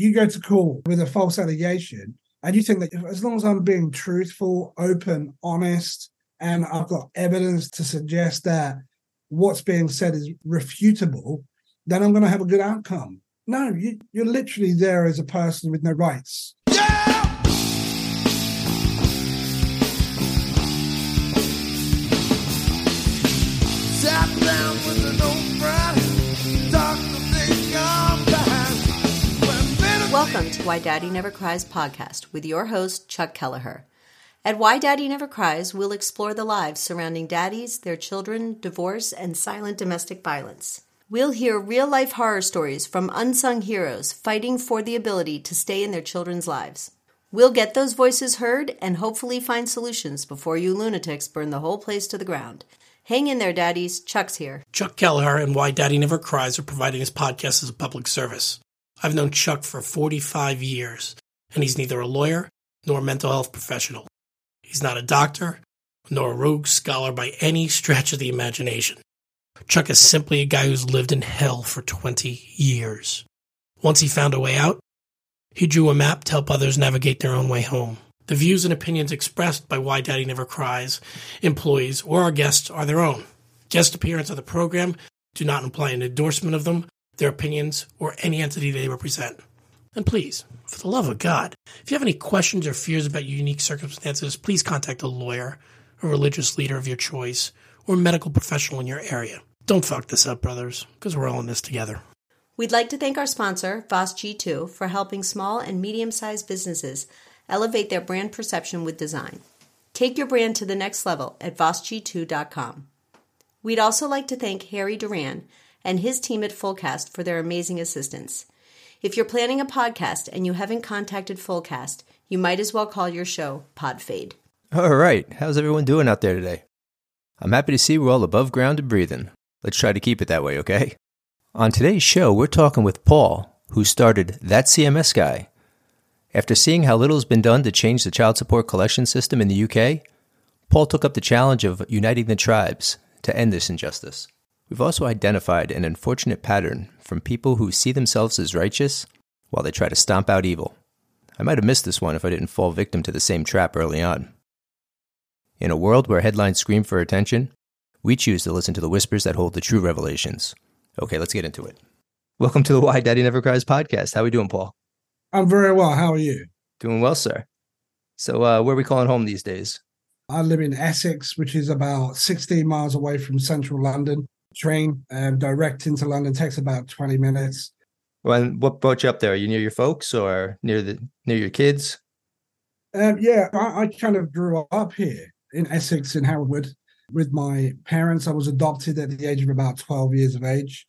You go to court with a false allegation, and you think that as long as I'm being truthful, open, honest, and I've got evidence to suggest that what's being said is refutable, then I'm going to have a good outcome. No, you, you're literally there as a person with no rights. Welcome to Why Daddy Never Cries podcast with your host, Chuck Kelleher. At Why Daddy Never Cries, we'll explore the lives surrounding daddies, their children, divorce, and silent domestic violence. We'll hear real life horror stories from unsung heroes fighting for the ability to stay in their children's lives. We'll get those voices heard and hopefully find solutions before you lunatics burn the whole place to the ground. Hang in there, daddies. Chuck's here. Chuck Kelleher and Why Daddy Never Cries are providing his podcast as a public service. I've known Chuck for 45 years, and he's neither a lawyer nor a mental health professional. He's not a doctor, nor a rogue scholar by any stretch of the imagination. Chuck is simply a guy who's lived in hell for 20 years. Once he found a way out, he drew a map to help others navigate their own way home. The views and opinions expressed by Why Daddy Never Cries, employees, or our guests are their own. Guest appearance on the program do not imply an endorsement of them, their opinions, or any entity they represent. And please, for the love of God, if you have any questions or fears about your unique circumstances, please contact a lawyer, a religious leader of your choice, or a medical professional in your area. Don't fuck this up, brothers, because we're all in this together. We'd like to thank our sponsor, Voss G2, for helping small and medium sized businesses elevate their brand perception with design. Take your brand to the next level at VossG2.com. We'd also like to thank Harry Duran and his team at Fullcast for their amazing assistance. If you're planning a podcast and you haven't contacted Fullcast, you might as well call your show Podfade. All right, how's everyone doing out there today? I'm happy to see we're all above ground and breathing. Let's try to keep it that way, okay? On today's show, we're talking with Paul, who started That CMS Guy. After seeing how little has been done to change the child support collection system in the UK, Paul took up the challenge of uniting the tribes to end this injustice. We've also identified an unfortunate pattern from people who see themselves as righteous while they try to stomp out evil. I might have missed this one if I didn't fall victim to the same trap early on. In a world where headlines scream for attention, we choose to listen to the whispers that hold the true revelations. Okay, let's get into it. Welcome to the Why Daddy Never Cries podcast. How are we doing, Paul? I'm very well. How are you? Doing well, sir. So, uh, where are we calling home these days? I live in Essex, which is about 16 miles away from central London train um, direct into London takes about 20 minutes. Well, what brought you up there? Are you near your folks or near the near your kids? Um, yeah, I, I, kind of grew up here in Essex in Harold Wood with my parents. I was adopted at the age of about 12 years of age.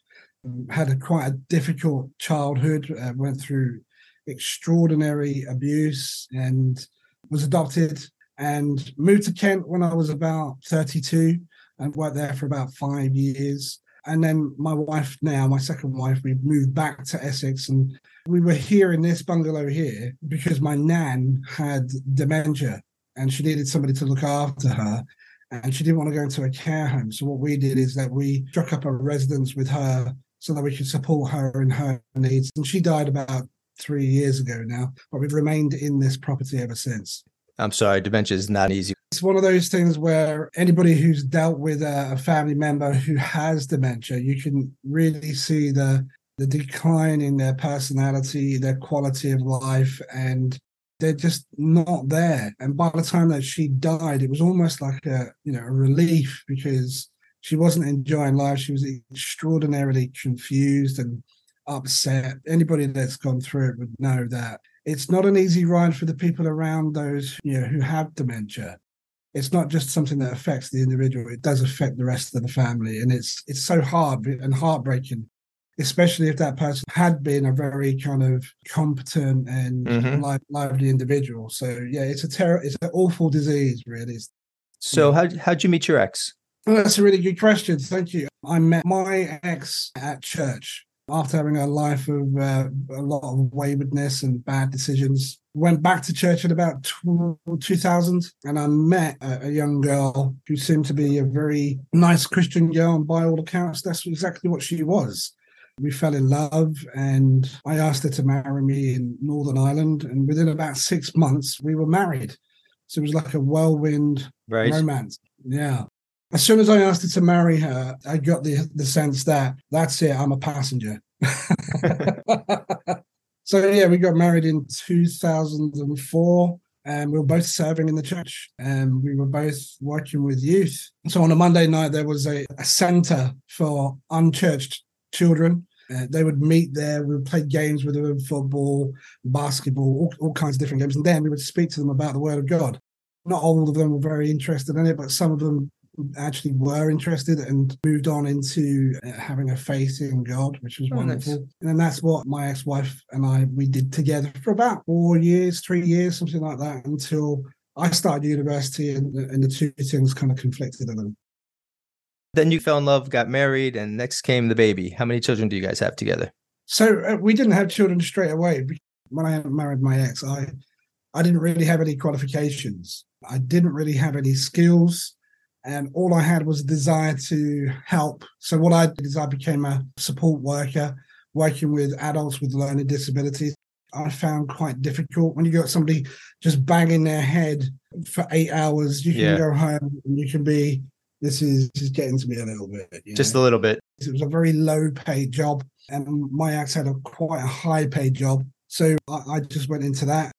Had a quite a difficult childhood. Uh, went through extraordinary abuse and was adopted and moved to Kent when I was about 32 and worked there for about five years. And then my wife, now my second wife, we moved back to Essex, and we were here in this bungalow here because my nan had dementia, and she needed somebody to look after her, and she didn't want to go into a care home. So what we did is that we struck up a residence with her so that we could support her in her needs. And she died about three years ago now, but we've remained in this property ever since. I'm sorry, dementia is not easy. It's one of those things where anybody who's dealt with a, family member who has dementia, you can really see the the decline in their personality, their quality of life, and they're just not there. And by the time that she died, it was almost like a you know a relief because she wasn't enjoying life. She was extraordinarily confused and upset. Anybody that's gone through it would know that it's not an easy ride for the people around those you know who have dementia. It's not just something that affects the individual it does affect the rest of the family and it's it's so hard and heartbreaking especially if that person had been a very kind of competent and mm-hmm. lively individual. So yeah it's a terror it's an awful disease really. So how, how'd you meet your ex? Well, that's a really good question. Thank you. I met my ex at church after having a life of uh, a lot of waywardness and bad decisions. Went back to church in about 2000 and I met a, a, young girl who seemed to be a very nice Christian girl. And by all accounts, that's exactly what she was. We fell in love, and I asked her to marry me in Northern Ireland. And within about six months, we were married. So it was like a whirlwind right. romance. Yeah. As soon as I asked her to marry her, I got the the sense that that's it. I'm a passenger. so yeah, we got married in 2004 and we were both serving in the church and we were both working with youth. So on a Monday night, there was a, a center for unchurched children. Uh, they would meet there. We would play games with them, football, basketball, all, all kinds of different games. And then we would speak to them about the word of God. Not all of them were very interested in it, but some of them actually were interested and moved on into uh, having a faith in God, which was oh, wonderful. Nice. And that's what my ex-wife and I we did together for about four years, three years, something like that, until I started university and, and the two things kind of conflicted a little. Then you fell in love, got married, and next came the baby. How many children do you guys have together? So uh, we didn't have children straight away. When I married my ex, I I didn't really have any qualifications. I didn't really have any skills and all I had was a desire to help. So what I did is I became a support worker, working with adults with learning disabilities. I found quite difficult when you got somebody just banging their head for eight hours. You can yeah. go home and you can be. This is just getting to me a little bit. Just know? a little bit. It was a very low paid job, and my ex had a quite a high paid job. So I, I just went into that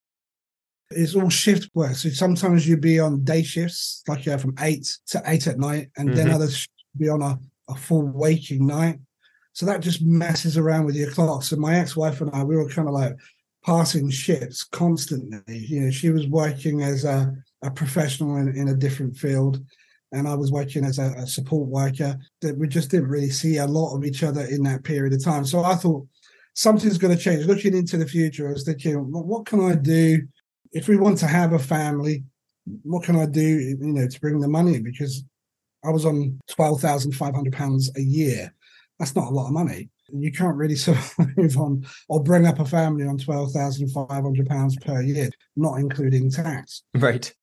it's all shift work. So sometimes you'd be on day shifts, like yeah, from eight to eight at night, and mm-hmm. then others be on a, a full waking night. So that just messes around with your clock. So my ex-wife and I, we were kind of like passing shifts constantly. You know, she was working as a, a professional in, in a different field, and I was working as a, a support worker. That we just didn't really see a lot of each other in that period of time. So I thought something's going to change. Looking into the future, I was thinking, well, what can I do if we want to have a family, what can I do, you know, to bring the money? Because I was on twelve thousand five hundred pounds a year. That's not a lot of money. You can't really survive on or bring up a family on twelve thousand five hundred pounds per year, not including tax. Right.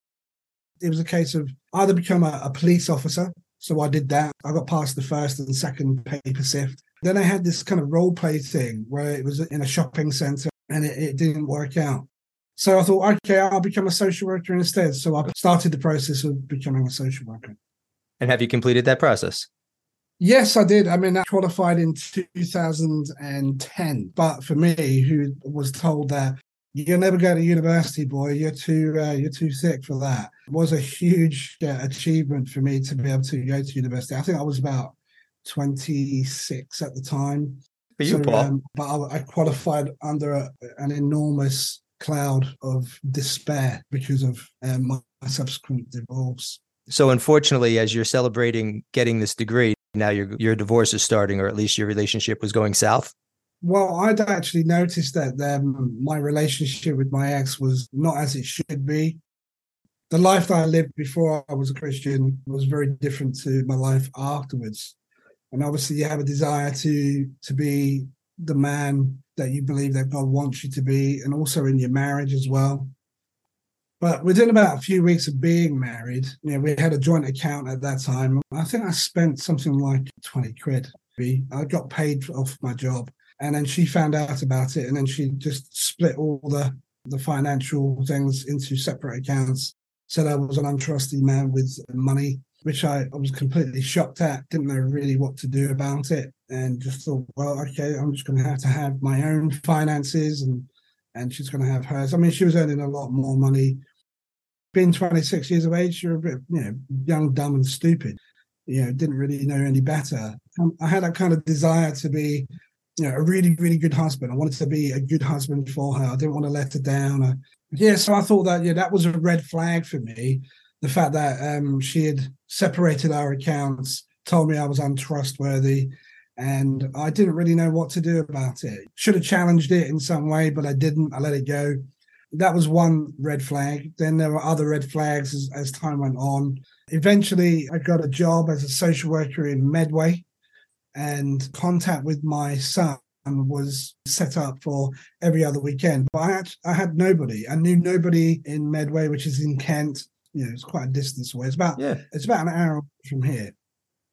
It was a case of either become a, a police officer. So I did that. I got past the first and second paper sift. Then I had this kind of role play thing where it was in a shopping center and it, it didn't work out. So I thought, okay, I'll become a social worker instead. So I started the process of becoming a social worker. And have you completed that process? Yes, I did. I mean, I qualified in 2010. But for me, who was told that you'll never go to university, boy, you're too uh, you're too sick for that, it was a huge uh, achievement for me to be able to go to university. I think I was about 26 at the time. For you, so, Paul. Um, but I, I, qualified under a, an enormous cloud of despair because of um, my subsequent divorce. So, unfortunately, as you're celebrating getting this degree, now your your divorce is starting, or at least your relationship was going south. Well, I'd actually noticed that um, my relationship with my ex was not as it should be. The life that I lived before I was a Christian was very different to my life afterwards. And obviously, you have a desire to to be the man that you believe that God wants you to be, and also in your marriage as well. But within about a few weeks of being married, you know, we had a joint account at that time. I think I spent something like 20 quid. I got paid off my job. And then she found out about it. And then she just split all the, the financial things into separate accounts. Said I was an untrusty man with money which I, I was completely shocked at, didn't know really what to do about it, and just thought, well, okay, I'm just going to have to have my own finances, and and she's going to have hers. I mean, she was earning a lot more money. Being 26 years of age, you're a bit, you know, young, dumb, and stupid. You know, didn't really know any better. Um, I had that kind of desire to be, you know, a really, really good husband. I wanted to be a good husband for her. I didn't want to let her down. I, yeah, so I thought that yeah, that was a red flag for me the fact that um, she had separated our accounts, told me I was untrustworthy, and I didn't really know what to do about it. Should have challenged it in some way, but I didn't. I let it go. That was one red flag. Then there were other red flags as, as time went on. Eventually, I got a job as a social worker in Medway, and contact with my son was set up for every other weekend. But I had, I had nobody. I knew nobody in Medway, which is in Kent you know, it's quite a distance away. It's about yeah. it's about an hour from here.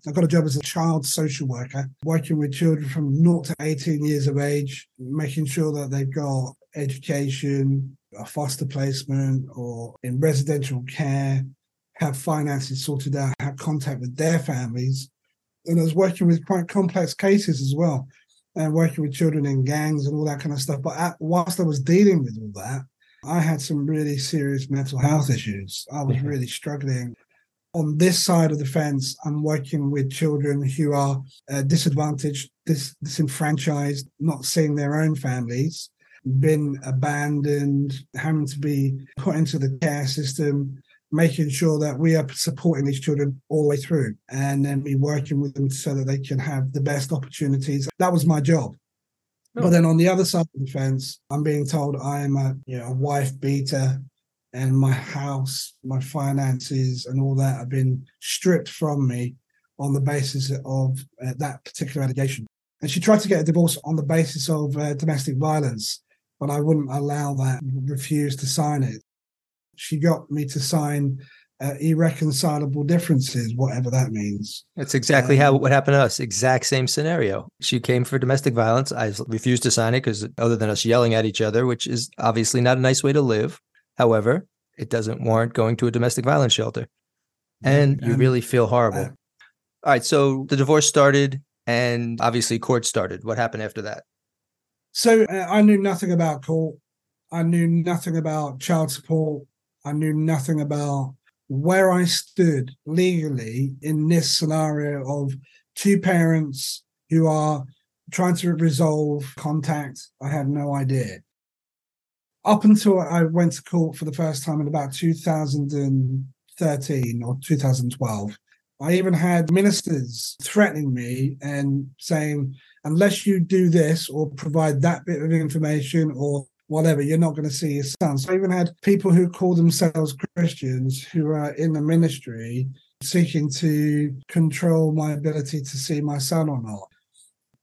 I got a job as a child social worker, working with children from 0 to 18 years of age, making sure that they've got education, a foster placement, or in residential care, have finances sorted out, have contact with their families. And I was working with quite complex cases as well, and working with children in gangs and all that kind of stuff. But at, whilst I was dealing with all that, I had some really serious mental health issues. I was mm-hmm. really struggling. On this side of the fence, I'm working with children who are uh, disadvantaged, dis- disenfranchised, not seeing their own families, been abandoned, having to be put into the care system, making sure that we are supporting these children all the way through and then be working with them so that they can have the best opportunities. That was my job. But then on the other side of the fence, I'm being told I am a you know wife beater and my house, my finances and all that have been stripped from me on the basis of uh, that particular allegation. And she tried to get a divorce on the basis of uh, domestic violence, but I wouldn't allow that, refused to sign it she got me to sign uh, irreconcilable differences, whatever that means. That's exactly um, how what happened to us. Exact same scenario. She came for domestic violence. I refused to sign it because other than us yelling at each other, which is obviously not a nice way to live. However, it doesn't warrant going to a domestic violence shelter. And you really feel horrible. Uh, All right. So the divorce started and obviously court started. What happened after that? So uh, I knew nothing about court. I knew nothing about child support. I knew nothing about where I stood legally in this scenario of two parents who are trying to resolve contact. I had no idea. Up until I went to court for the first time in about 2013 or 2012, I even had ministers threatening me and saying, unless you do this or provide that bit of information or whatever, you're not going to see his son. So I even had people who call themselves Christians who are in the ministry seeking to control my ability to see my son or not.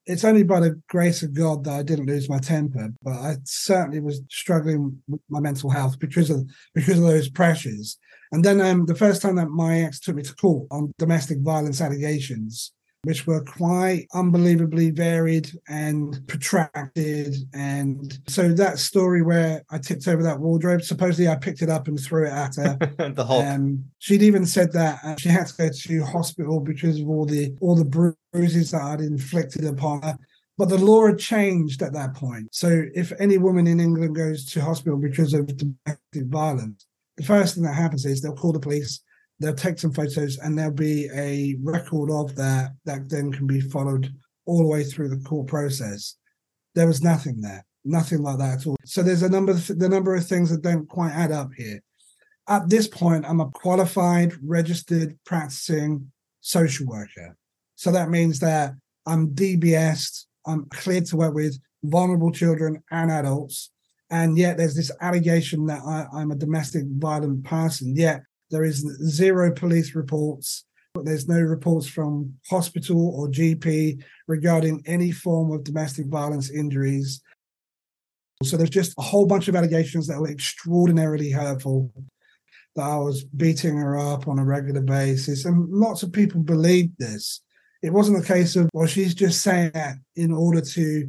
It's only by the grace of God that I didn't lose my temper, but I certainly was struggling with my mental health because of because of those pressures. And then um, the first time that my ex took me to court on domestic violence allegations, which were quite unbelievably varied and protracted. And so that story where I tipped over that wardrobe, supposedly I picked it up and threw it at her. the Hulk. Um, she'd even said that uh, she had to go to hospital because of all the all the bruises that I'd inflicted upon her. But the law had changed at that point. So if any woman in England goes to hospital because of domestic violence, the first thing that happens is they'll call the police they'll take some photos and there'll be a record of that that then can be followed all the way through the court process. There was nothing there, nothing like that at all. So there's a number of the number of things that don't quite add up here. At this point, I'm a qualified, registered, practicing social worker. So that means that I'm DBS, I'm cleared to work with vulnerable children and adults. And yet there's this allegation that I, I'm a domestic violent person. Yet there is zero police reports. But there's no reports from hospital or GP regarding any form of domestic violence injuries. So there's just a whole bunch of allegations that were extraordinarily hurtful. That I was beating her up on a regular basis, and lots of people believed this. It wasn't a case of, well, she's just saying that in order to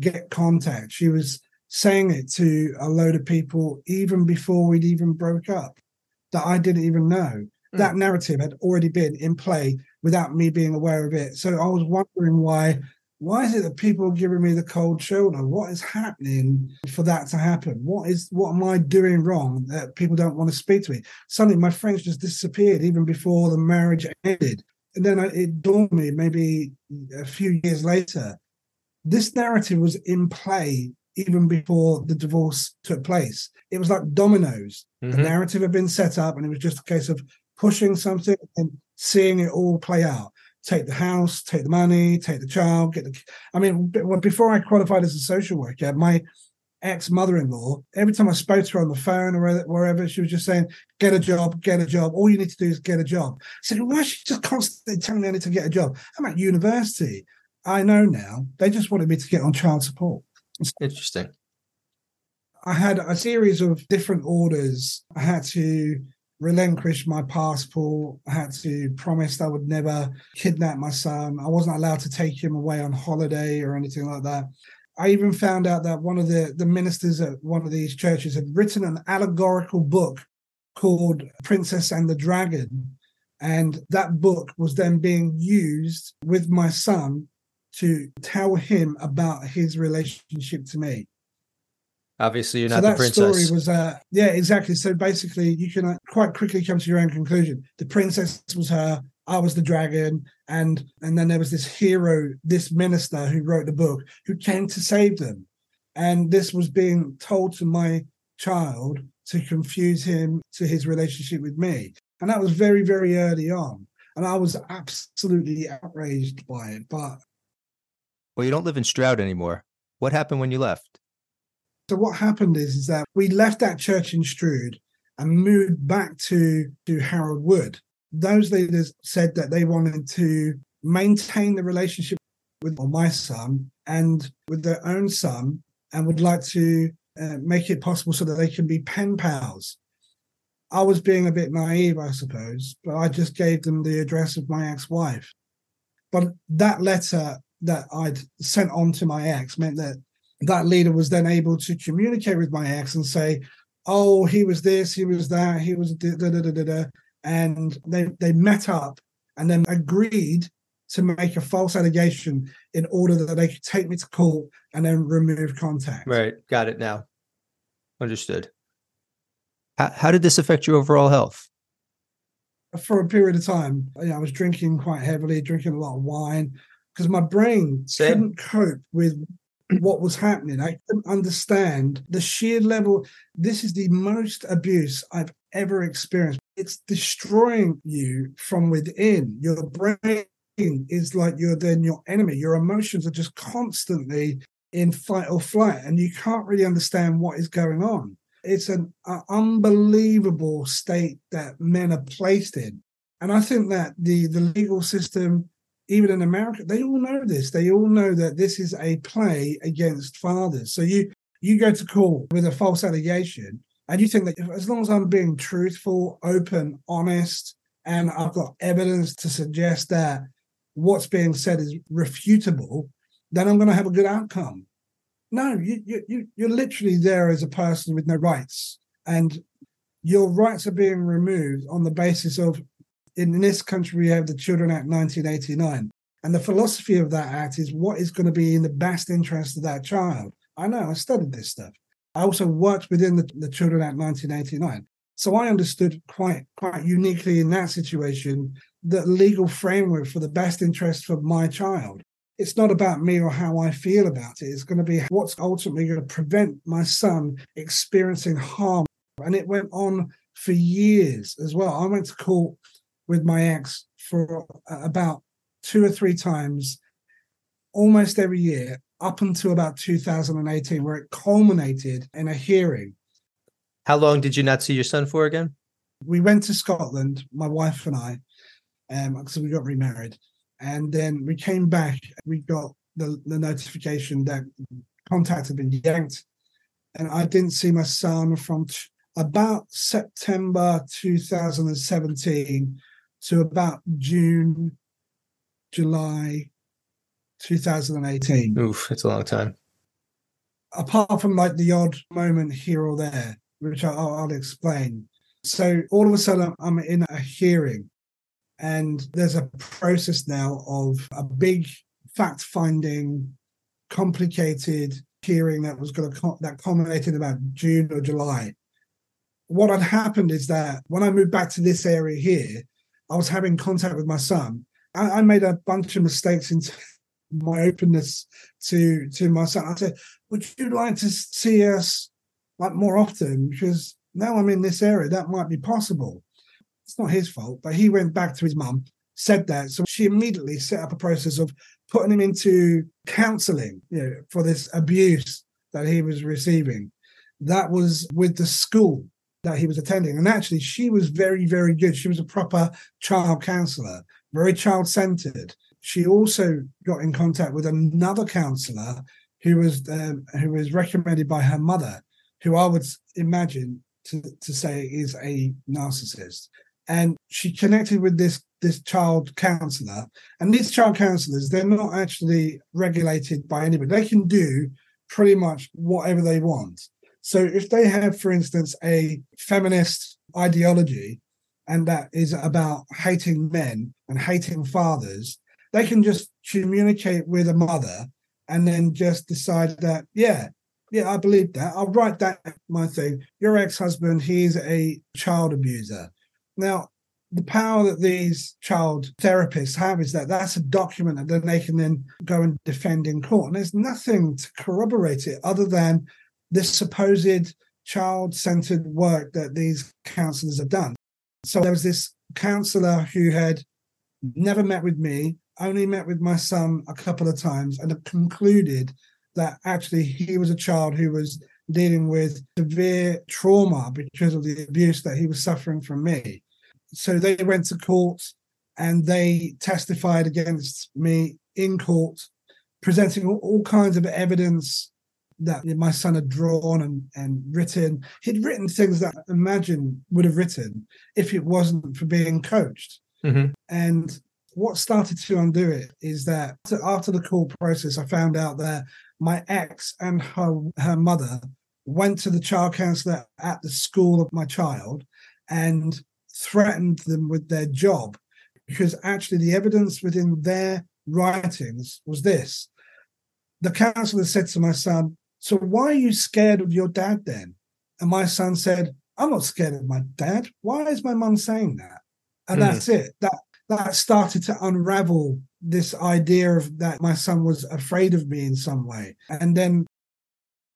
get contact. She was saying it to a load of people even before we'd even broke up that I didn't even know. Mm. That narrative had already been in play without me being aware of it. So I was wondering why why is it that people are giving me the cold shoulder? What is happening for that to happen? What is what am I doing wrong that people don't want to speak to me? Suddenly my friends just disappeared even before the marriage ended. And then it dawned me maybe a few years later, this narrative was in play even before the divorce took place. It was like dominoes. Mm-hmm. The narrative had been set up, and it was just a case of pushing something and seeing it all play out. Take the house, take the money, take the child, get the. I mean, before I qualified as a social worker, my ex mother in law, every time I spoke to her on the phone or wherever, she was just saying, Get a job, get a job. All you need to do is get a job. I said, Why is she just constantly telling me I need to get a job? I'm at university. I know now. They just wanted me to get on child support. Interesting. I had a series of different orders. I had to relinquish my passport. I had to promise I would never kidnap my son. I wasn't allowed to take him away on holiday or anything like that. I even found out that one of the, the ministers at one of these churches had written an allegorical book called Princess and the Dragon. And that book was then being used with my son to tell him about his relationship to me. Obviously, you're not so the that princess. story was, uh, yeah, exactly. So basically, you can uh, quite quickly come to your own conclusion. The princess was her, I was the dragon, and and then there was this hero, this minister who wrote the book, who came to save them, and this was being told to my child to confuse him to his relationship with me, and that was very very early on, and I was absolutely outraged by it. But well, you don't live in Stroud anymore. What happened when you left? So what happened is, is that we left that church in Stroud and moved back to, to Harold Wood. Those leaders said that they wanted to maintain the relationship with my son and with their own son and would like to uh, make it possible so that they can be pen pals. I was being a bit naive, I suppose, but I just gave them the address of my ex wife. But that letter that I'd sent on to my ex meant that that leader was then able to communicate with my ex and say, "Oh, he was this, he was that, he was da da da da da," and they they met up and then agreed to make a false allegation in order that they could take me to court and then remove contact. Right, got it now. Understood. How, how did this affect your overall health? For a period of time, I was drinking quite heavily, drinking a lot of wine because my brain Same. couldn't cope with what was happening. I couldn't understand the sheer level. This is the most abuse I've ever experienced. It's destroying you from within. Your brain is like you're then your enemy. Your emotions are just constantly in fight or flight, and you can't really understand what is going on. It's an uh, unbelievable state that men are placed in. And I think that the, the legal system even in America, they all know this. They all know that this is a play against fathers. So you you go to court with a false allegation, and you think that if, as long as I'm being truthful, open, honest, and I've got evidence to suggest that what's being said is refutable, then I'm going to have a good outcome. No, you you you're literally there as a person with no rights, and your rights are being removed on the basis of in this country, we have the Children Act 1989. And the philosophy of that act is what is going to be in the best interest of that child. I know, I studied this stuff. I also worked within the, the Children Act 1989. So I understood quite quite uniquely in that situation the legal framework for the best interest for my child. It's not about me or how I feel about it. It's going to be what's ultimately going to prevent my son experiencing harm. And it went on for years as well. I went to court with my ex for about two or three times almost every year up until about 2018 where it culminated in a hearing. How long did you not see your son for again? We went to scotland my wife and i um because we got remarried. And then we came back we got the, the notification that contact had been yanked. And i didn't see my son from t- about september 2017 to about June, July 2018. Oof, it's a long time. Apart from like the odd moment here or there, which I'll, I'll explain. So all of a sudden, I'm in a hearing, and there's a process now of a big fact finding, complicated hearing that was going to that culminated about June or July. What had happened is that when I moved back to this area here, I was having contact with my son. I, I made a bunch of mistakes in my openness to to my son. I said, "Would you like to see us like more often?" Because now I'm in this area, that might be possible. It's not his fault, but he went back to his mum, said that, so she immediately set up a process of putting him into counselling, you know, for this abuse that he was receiving. That was with the school that he was attending. And actually, she was very, very good. She was a proper child counselor, very child centered. She also got in contact with another counselor who was um, who was recommended by her mother, who I would imagine to, to say is a narcissist. And she connected with this this child counselor. And these child counselors, they're not actually regulated by anybody. They can do pretty much whatever they want. So if they have, for instance, a feminist ideology and that is about hating men and hating fathers, they can just communicate with a mother and then just decide that, yeah, yeah, I believe that. I'll write that my thing. Your ex-husband, he's a child abuser. Now, the power that these child therapists have is that that's a document that then they can then go and defend in court. And there's nothing to corroborate it other than this supposed child centered work that these counselors have done. So there was this counselor who had never met with me, only met with my son a couple of times, and concluded that actually he was a child who was dealing with severe trauma because of the abuse that he was suffering from me so they went to court and they testified against me in court, presenting all, all kinds of evidence that my son had drawn and, and written. He'd written things that I imagine would have written if it wasn't for being coached. Mm-hmm. And what started to undo it is that after the call process, I found out that my ex and her her mother went to the child counselor at the school of my child and threatened them with their job because actually the evidence within their writings was this. The counselor said to my son, So why are you scared of your dad then? And my son said, I'm not scared of my dad. Why is my mum saying that? And mm. that's it. That that started to unravel this idea of that my son was afraid of me in some way. And then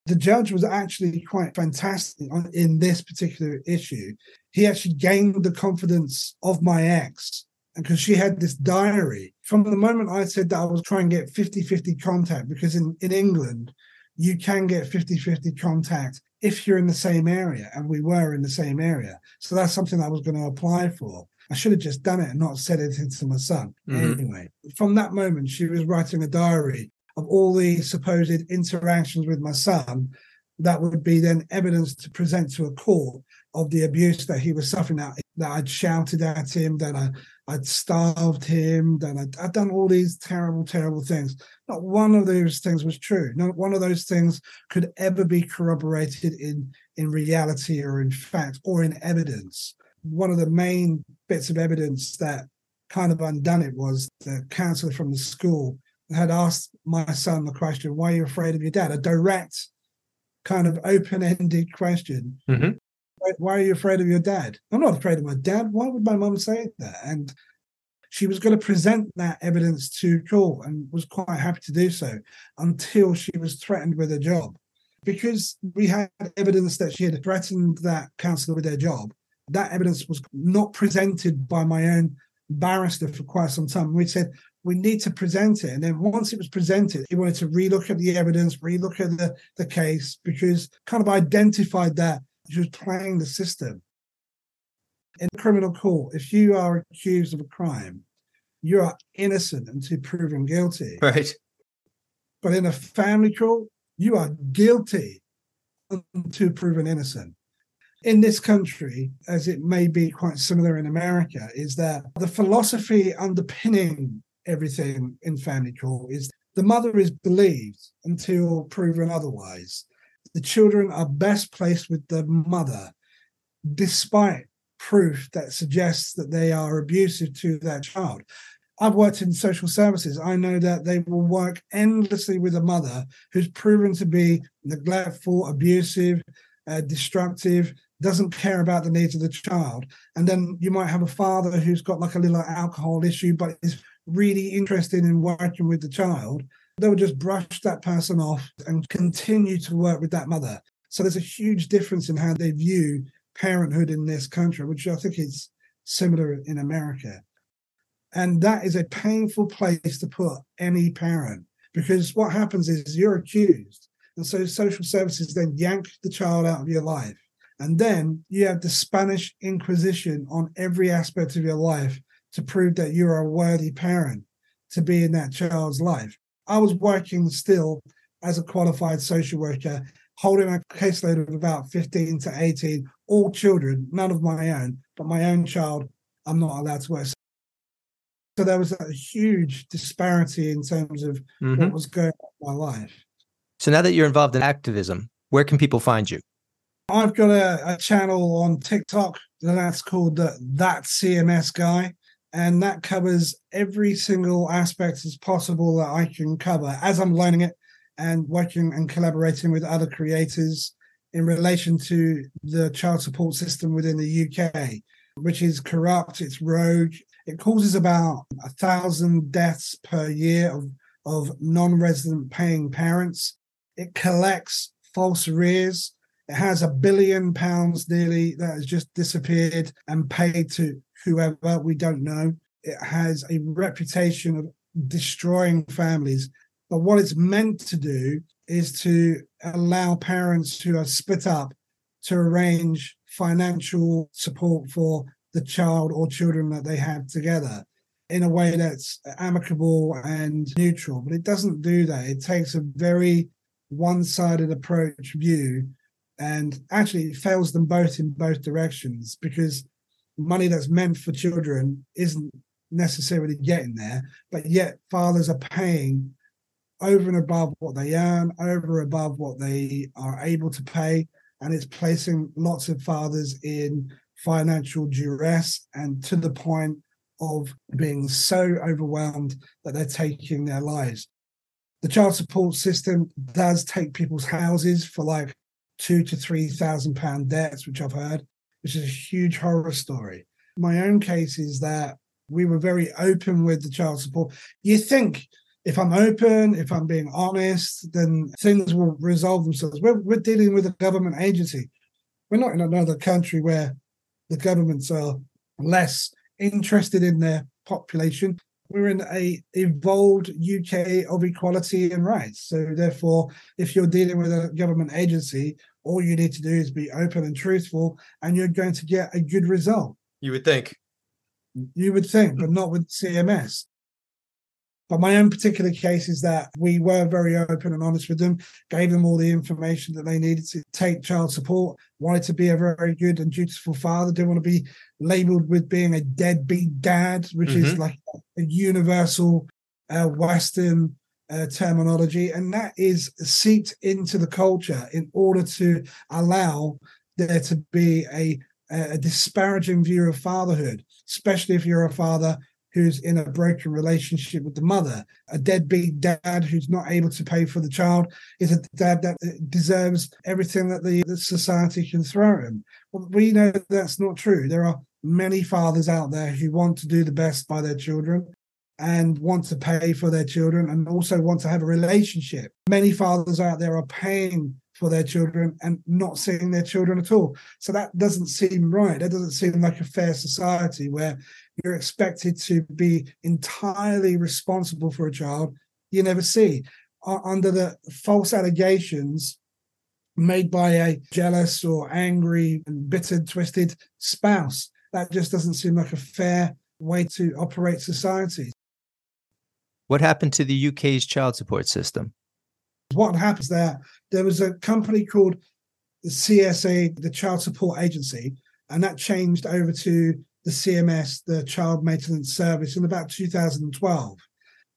the judge was actually quite fantastic in this particular issue. He actually gained the confidence of my ex because she had this diary. From the moment I said that I was trying to get 50 50 contact, because in, in England, you can get 50 50 contact if you're in the same area. And we were in the same area. So that's something I was going to apply for. I should have just done it and not said anything to my son. Mm-hmm. Anyway, from that moment, she was writing a diary of all the supposed interactions with my son that would be then evidence to present to a court of the abuse that he was suffering that, that I'd shouted at him, that I, I'd starved him, that I'd, I'd done all these terrible, terrible things. Not one of those things was true. Not one of those things could ever be corroborated in, in reality or in fact or in evidence. One of the main bits of evidence that kind of undone it was the counselor from the school had asked my son the question, Why are you afraid of your dad? A direct, kind of open ended question. Mm-hmm. Why, are you afraid of your dad? I'm not afraid of my dad. Why would my mum say that? And she was going to present that evidence to court and was quite happy to do so until she was threatened with a job. Because we had evidence that she had threatened that counsellor with their job, that evidence was not presented by my own barrister for quite some time. We said, we need to present it. And then once it was presented, he wanted to relook at the evidence, relook at the, the case, because kind of identified that was playing the system. In criminal court, if you are accused of a crime, you are innocent until proven guilty. Right. But in a family court, you are guilty until proven innocent. In this country, as it may be quite similar in America, is that the philosophy underpinning everything in family court is the mother is believed until proven otherwise. The children are best placed with the mother, despite proof that suggests that they are abusive to their child. I've worked in social services. I know that they will work endlessly with a mother who's proven to be neglectful, abusive, uh, destructive, doesn't care about the needs of the child. And then you might have a father who's got like a little alcohol issue, but is really interested in working with the child, they would just brush that person off and continue to work with that mother. So there's a huge difference in how they view parenthood in this country, which I think is similar in America. And that is a painful place to put any parent because what happens is you're accused. And so social services then yank the child out of your life. And then you have the Spanish Inquisition on every aspect of your life to prove that you're a worthy parent to be in that child's life. I was working still as a qualified social worker holding a caseload of about 15 to 18, all children, none of my own, but my own child, I'm not allowed to work. So there was a huge disparity in terms of mm-hmm. what was going on in my life. So now that you're involved in activism, where can people find you? I've got a, a channel on TikTok that's called the That CMS Guy, and that covers every single aspect as possible that I can cover as I'm learning it and working and collaborating with other creators in relation to the child support system within the UK, which is corrupt, it's rogue, it causes about a thousand deaths per year of, of non-resident paying parents. It collects false arrears. It has a billion pounds nearly that has just disappeared and paid to whoever we don't know. It has a reputation of destroying families. But what it's meant to do is to allow parents who are split up to arrange financial support for the child or children that they have together in a way that's amicable and neutral. But it doesn't do that. It takes a very one sided approach view and actually fails them both in both directions because money that's meant for children isn't necessarily getting there, but yet fathers are paying over and above what they earn, over and above what they are able to pay. And it's placing lots of fathers in financial duress and to the point of being so overwhelmed that they're taking their lives. The child support system does take people's houses for like two to three thousand pound debts, which I've heard, which is a huge horror story. My own case is that we were very open with the child support. You think if I'm open, if I'm being honest, then things will resolve themselves. We're, we're dealing with a government agency. We're not in another country where the governments are less interested in their population. We're in a evolved UK of equality and rights. So therefore, if you're dealing with a government agency, all you need to do is be open and truthful, and you're going to get a good result. You would think. You would think, but not with CMS. But my own particular case is that we were very open and honest with them, gave them all the information that they needed to take child support, wanted to be a very good and dutiful father, didn't want to be labeled with being a deadbeat dad, which mm-hmm. is like a universal uh, Western uh, terminology. And that is seeped into the culture in order to allow there to be a, a disparaging view of fatherhood, especially if you're a father who's in a broken relationship with the mother. A deadbeat dad who's not able to pay for the child is a dad that deserves everything that the, the society can throw him. Well, we know that's not true. There are many fathers out there who want to do the best by their children and want to pay for their children and also want to have a relationship. Many fathers out there are paying for their children and not seeing their children at all. So that doesn't seem right. That doesn't seem like a fair society where you're expected to be entirely responsible for a child you never see under the false allegations made by a jealous or angry and bitter twisted spouse that just doesn't seem like a fair way to operate society what happened to the uk's child support system what happens there there was a company called the csa the child support agency and that changed over to the CMS, the Child Maintenance Service, in about 2012.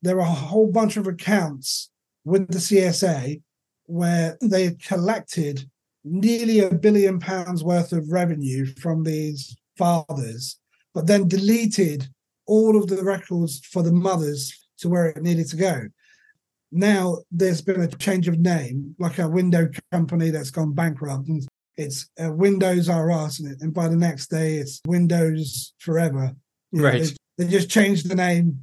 There are a whole bunch of accounts with the CSA where they had collected nearly a billion pounds worth of revenue from these fathers, but then deleted all of the records for the mothers to where it needed to go. Now there's been a change of name, like a window company that's gone bankrupt, and it's uh, Windows R Us, and by the next day it's Windows Forever. You know, right. They, they just changed the name.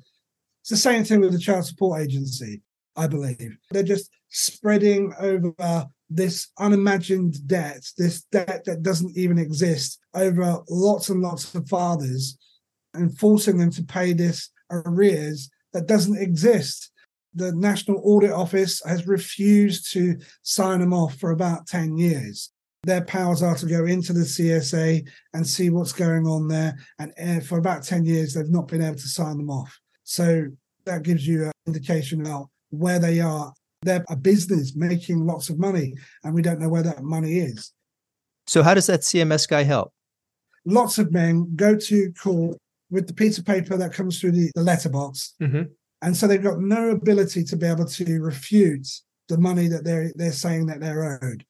It's the same thing with the Child Support Agency, I believe. They're just spreading over this unimagined debt, this debt that doesn't even exist, over lots and lots of fathers, and forcing them to pay this arrears that doesn't exist. The National Audit Office has refused to sign them off for about 10 years their powers are to go into the CSA and see what's going on there. And uh, for about 10 years, they've not been able to sign them off. So that gives you an indication about where they are They're a business making lots of money, and we don't know where that money is. So, how does that CMS guy help? Lots of men go to court with the piece of paper that comes through the, the letterbox. Mm-hmm. And so they've got no ability to be able to refute the money that they're they're saying that they're owed.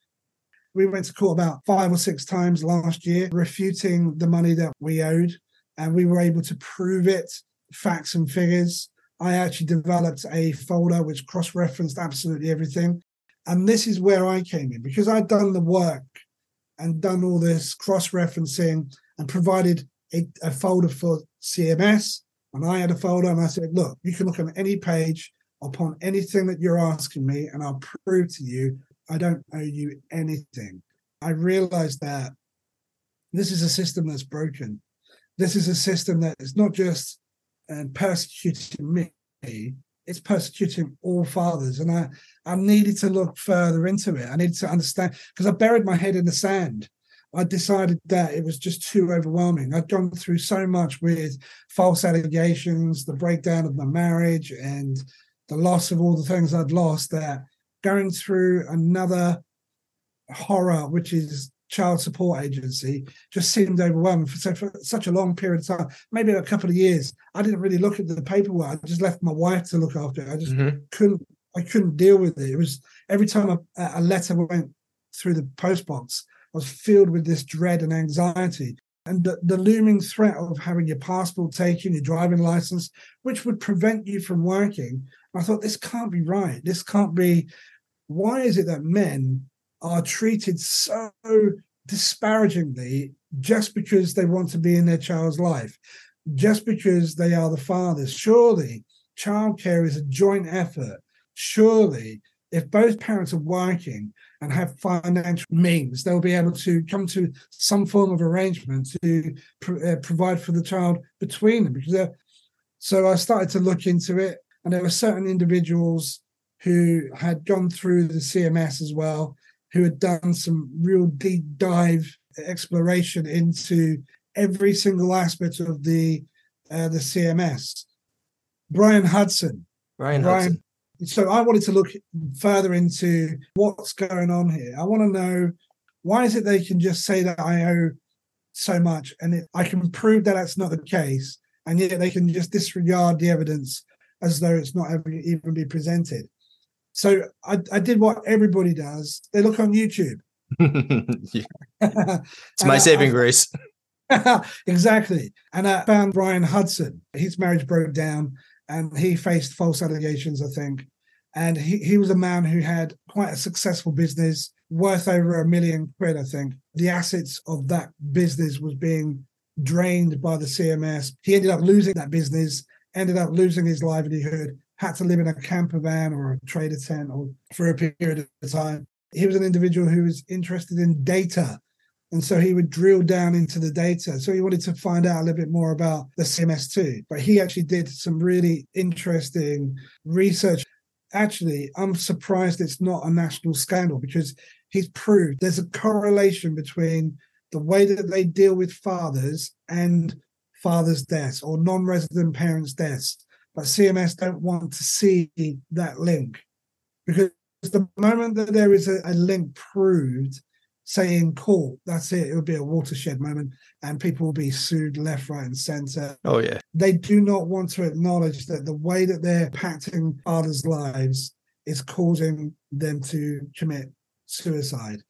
We went to court about five or six times last year, refuting the money that we owed, and we were able to prove it, facts and figures. I actually developed a folder which cross-referenced absolutely everything. And this is where I came in because I'd done the work and done all this cross-referencing and provided a, a folder for CMS. And I had a folder and I said, look, you can look on any page upon anything that you're asking me, and I'll prove to you I don't owe you anything. I realized that this is a system that's broken. This is a system that is not just uh, persecuting me, it's persecuting all fathers. And I, I needed to look further into it. I needed to understand because I buried my head in the sand. I decided that it was just too overwhelming. I'd gone through so much with false allegations, the breakdown of my marriage, and the loss of all the things I'd lost that going through another horror, which is child support agency, just seemed overwhelming for, for such a long period of time, maybe a couple of years. I didn't really look at the paperwork. I just left my wife to look after it. I just mm-hmm. couldn't. I couldn't deal with it. It was every time a, a letter went through the postbox, I was filled with this dread and anxiety. And the, the looming threat of having your passport taken, your driving license, which would prevent you from working. I thought, this can't be right. This can't be. Why is it that men are treated so disparagingly just because they want to be in their child's life, just because they are the fathers? Surely childcare is a joint effort. Surely, if both parents are working and have financial means, they'll be able to come to some form of arrangement to uh, provide for the child between them. Because so I started to look into it, and there were certain individuals who had gone through the CMS as well, who had done some real deep dive exploration into every single aspect of the uh, the CMS. Brian Hudson. Brian, Brian Hudson. So I wanted to look further into what's going on here. I want to know why is it they can just say that I owe so much and it, I can prove that that's not the case, and yet they can just disregard the evidence as though it's not ever even be presented. So I, I did what everybody does. They look on YouTube. it's my saving I, grace. exactly. And I found Brian Hudson. His marriage broke down and he faced false allegations, I think. And he, he was a man who had quite a successful business worth over a million quid, I think. The assets of that business was being drained by the CMS. He ended up losing that business, ended up losing his livelihood, had to live in a camper van or a trader tent or for a period of time. He was an individual who was interested in data and so he would drill down into the data. So he wanted to find out a little bit more about the CMS2. But he actually did some really interesting research. Actually, I'm surprised it's not a national scandal because he's proved there's a correlation between the way that they deal with fathers and fathers' deaths or non resident parents' deaths. But CMS don't want to see that link because the moment that there is a, a link proved, say in court, that's it. It would be a watershed moment, and people will be sued left, right, and centre. Oh yeah. They do not want to acknowledge that the way that they're impacting others' lives is causing them to commit suicide.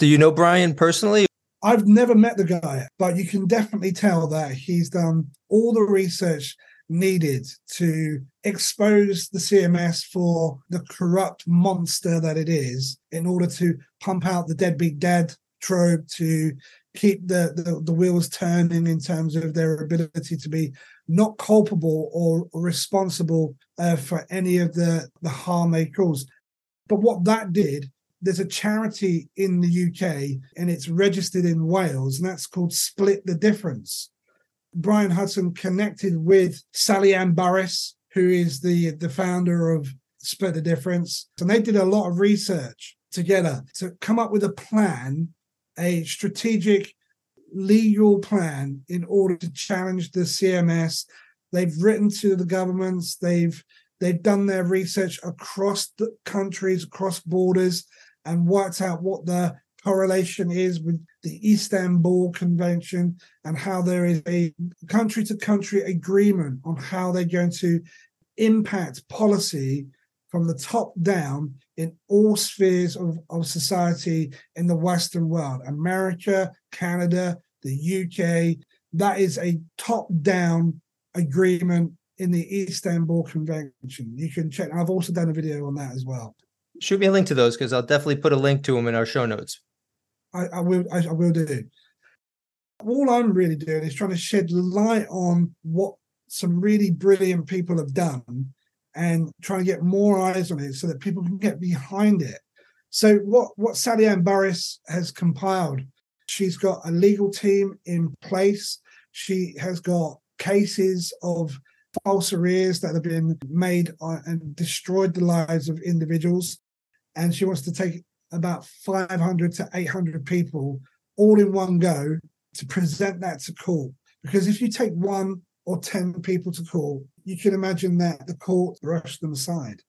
Do you know Brian personally? I've never met the guy, but you can definitely tell that he's done all the research needed to expose the CMS for the corrupt monster that it is in order to pump out the deadbeat dead trope to keep the, the, the wheels turning in terms of their ability to be not culpable or, responsible uh, for any of the, the harm they cause. But what that did, there's a charity in the UK and it's registered in Wales, and that's called Split the Difference. Brian Hudson connected with Sally Ann Burris, who is the, the founder of Split the Difference. And they did a lot of research together to come up with a plan, a strategic legal plan in order to challenge the CMS. They've written to the governments, they've They've done their research across the countries, across borders, and worked out what the correlation is with the Istanbul Convention and how there is a country to country agreement on how they're going to impact policy from the top down in all spheres of, of society in the Western world America, Canada, the UK. That is a top down agreement in the Istanbul Convention. You can check. I've also done a video on that as well. Shoot me a link to those because I'll definitely put a link to them in our show notes. I, I will. I, I will do. All I'm really doing is trying to shed light on what some really brilliant people have done and trying to get more eyes on it so that people can get behind it. So what what Sally Ann Burris has compiled, she's got a legal team in place. She has got cases of false arrears that have been made and destroyed the lives of individuals, and she wants to take about 500 to 800 people all in one go to present that to court. Because if you take one or 10 people to court, you can imagine that the court brushed them aside.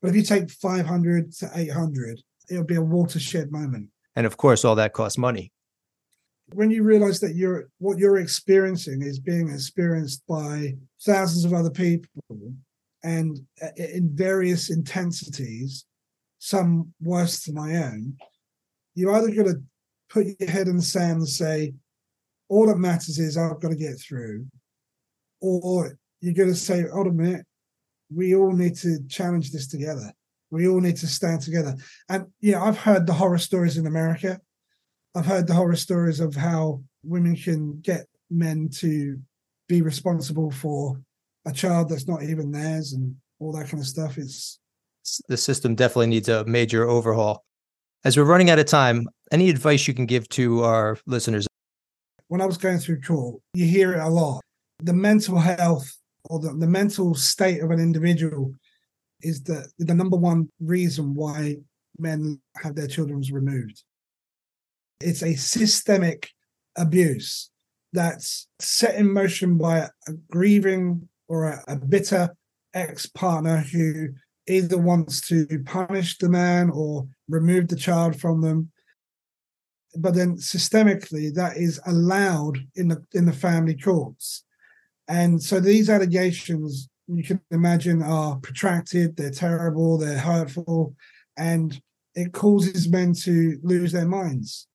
But if you take 500 to 800, it'll be a watershed moment. And of course, all that costs money. When you realize that you're what you're experiencing is being experienced by thousands of other people and uh, in various intensities, some worse than my own, you're either going to put your head in the sand and say, all that matters is I've got to get through, or you're going to say, hold a minute, we all need to challenge this together. We all need to stand together. And yeah, I've heard the horror stories in America. I've heard the horror stories of how women can get men to be responsible for a child that's not even theirs and all that kind of stuff. It's the system definitely needs a major overhaul. As we're running out of time, any advice you can give to our listeners? When I was going through court, you hear it a lot the mental health or the, the mental state of an individual is the the number one reason why men have their children removed. It's a systemic abuse that's set in motion by a, a grieving or a, a bitter ex partner who either wants to punish the man or remove the child from them. But then systemically, that is allowed in the in the family courts. And so these allegations, you can imagine, are protracted, they're terrible, they're hurtful, and it causes men to lose their minds.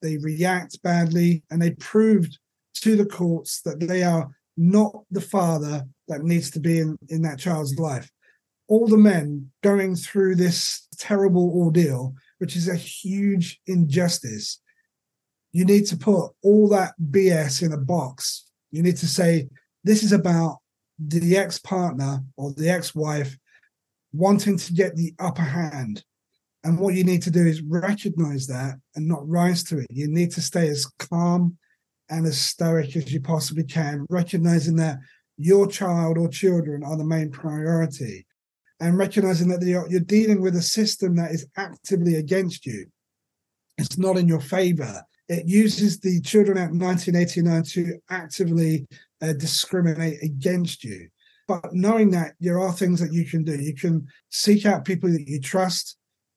They react badly and they proved to the courts that they are not the father that needs to be in, in that child's life. All the men going through this terrible ordeal, which is a huge injustice, you need to put all that BS in a box you need to say, this is about the ex partner or the ex wife wanting to get the upper hand. And what you need to do is recognize that and not rise to it. You need to stay as calm and as stoic as you possibly can, recognizing that your child or children are the main priority and recognizing that you're, you're dealing with a system that is actively against you. It's not in your favor. It uses the Children Act 1989 to actively uh, discriminate against you. But knowing that there are things that you can do, you can seek out people that you trust,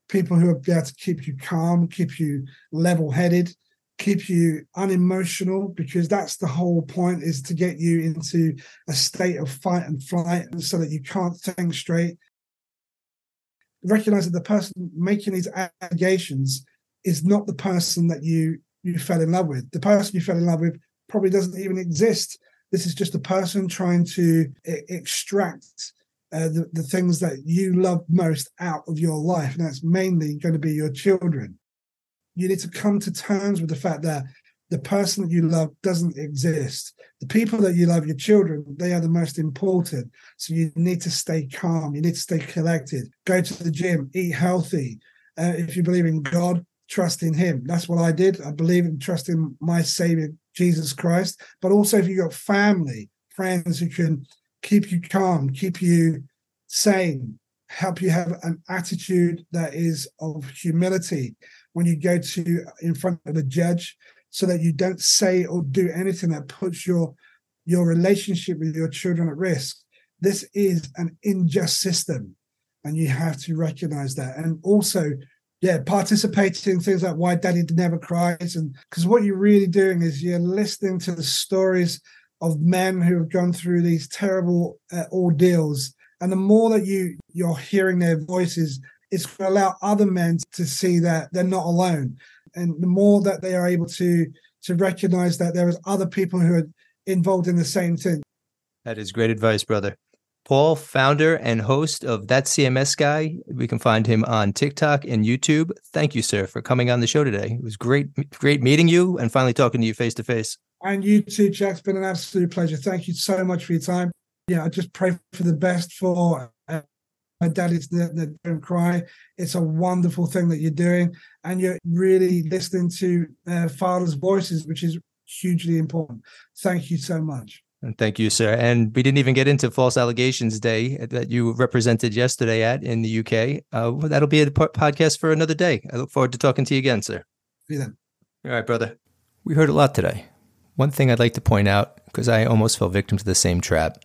people who are able to keep you calm, keep you level headed, keep you unemotional, because that's the whole point is to get you into a state of fight and flight so that you can't think straight. Recognize that the person making these allegations is not the person that you you fell in love with. The person you fell in love with probably doesn't even exist. This is just a person trying to I- extract uh, the, the things that you love most out of your life. And that's mainly going to be your children. You need to come to terms with the fact that the person that you love doesn't exist. The people that you love, your children, they are the most important. So you need to stay calm. You need to stay collected. Go to the gym, eat healthy. Uh, if you believe in God, trust in him. That's what I did. I believe and trust in my Savior, Jesus Christ. But also, if you've got family, friends who can keep you calm, keep you sane, help you have an attitude that is of humility when you go to in front of a judge, so that you don't say or do anything that puts your your relationship with your children at risk. this is an unjust system, and you have to recognize that. And also, yeah, participating in things like Why Daddy Never Cries, and because what you're really doing is you're listening to the stories of men who have gone through these terrible uh, ordeals, and the more that you you're hearing their voices, it's going to allow other men to see that they're not alone, and the more that they are able to to recognize that there is other people who are involved in the same thing. That is great advice, brother. Paul, founder and host of That CMS Guy. We can find him on TikTok and YouTube. Thank you, sir, for coming on the show today. It was great, great meeting you and finally talking to you face to face. And you too, Jack. It's been an absolute pleasure. Thank you so much for your time. Yeah, I just pray for the best for uh, my daddy's that don't cry. It's a wonderful thing that you're doing, and you're really listening to uh, fathers' voices, which is hugely important. Thank you so much. And thank you, sir. And we didn't even get into False Allegations Day that you represented yesterday at in the UK. Uh, that'll be a podcast for another day. I look forward to talking to you again, sir. See you then. All right, brother. We heard a lot today. One thing I'd like to point out, because I almost fell victim to the same trap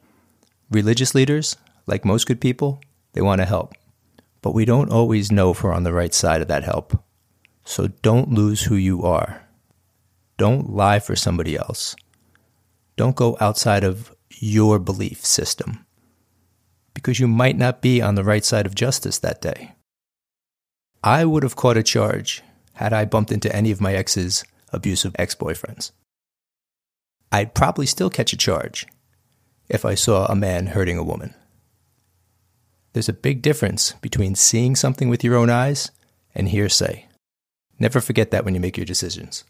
religious leaders, like most good people, they want to help. But we don't always know if we're on the right side of that help. So don't lose who you are. Don't lie for somebody else don't go outside of your belief system because you might not be on the right side of justice that day. I would have caught a charge had I bumped into any of my ex's abusive ex boyfriends. I'd probably still catch a charge if I saw a man hurting a woman. There's a big difference between seeing something with your own eyes and hearsay. Never forget that when you make your decisions.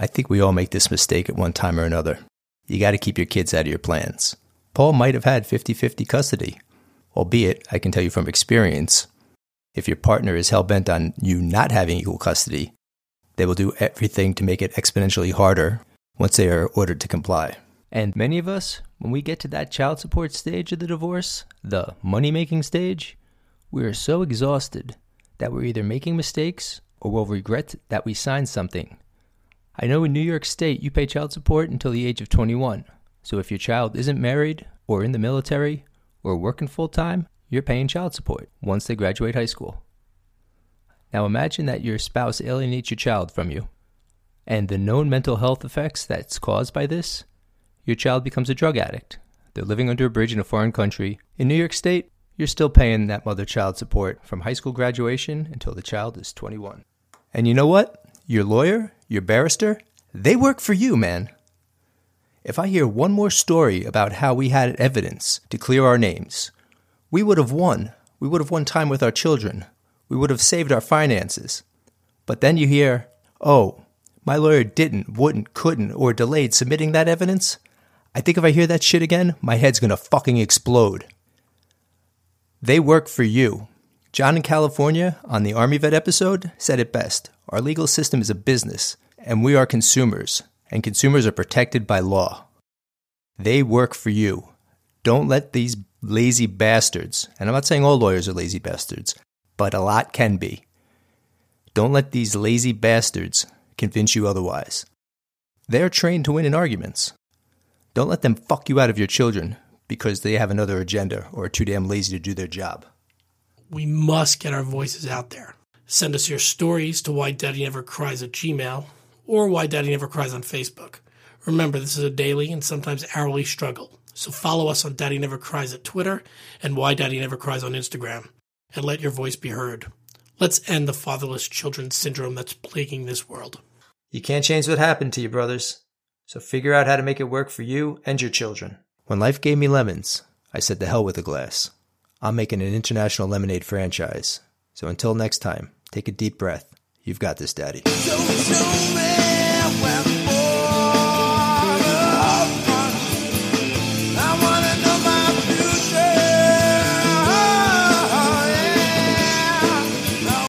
I think we all make this mistake at one time or another. You got to keep your kids out of your plans. Paul might have had 50 50 custody, albeit, I can tell you from experience, if your partner is hell bent on you not having equal custody, they will do everything to make it exponentially harder once they are ordered to comply. And many of us, when we get to that child support stage of the divorce, the money making stage, we are so exhausted that we're either making mistakes or will regret that we signed something I know in New York State you pay child support until the age of 21. So if your child isn't married or in the military or working full time, you're paying child support once they graduate high school. Now imagine that your spouse alienates your child from you. And the known mental health effects that's caused by this, your child becomes a drug addict. They're living under a bridge in a foreign country. In New York State, you're still paying that mother child support from high school graduation until the child is 21. And you know what? Your lawyer your barrister, they work for you, man. If I hear one more story about how we had evidence to clear our names, we would have won. We would have won time with our children. We would have saved our finances. But then you hear, oh, my lawyer didn't, wouldn't, couldn't, or delayed submitting that evidence. I think if I hear that shit again, my head's gonna fucking explode. They work for you. John in California on the Army Vet episode said it best. Our legal system is a business, and we are consumers, and consumers are protected by law. They work for you. Don't let these lazy bastards, and I'm not saying all lawyers are lazy bastards, but a lot can be. Don't let these lazy bastards convince you otherwise. They're trained to win in arguments. Don't let them fuck you out of your children because they have another agenda or are too damn lazy to do their job. We must get our voices out there. Send us your stories to Why Daddy Never Cries at Gmail or Why Daddy Never Cries on Facebook. Remember, this is a daily and sometimes hourly struggle. So follow us on Daddy Never Cries at Twitter and Why Daddy Never Cries on Instagram. And let your voice be heard. Let's end the fatherless children syndrome that's plaguing this world. You can't change what happened to you, brothers. So figure out how to make it work for you and your children. When life gave me lemons, I said to hell with a glass. I'm making an international lemonade franchise. So until next time, Take a deep breath. You've got this, Daddy.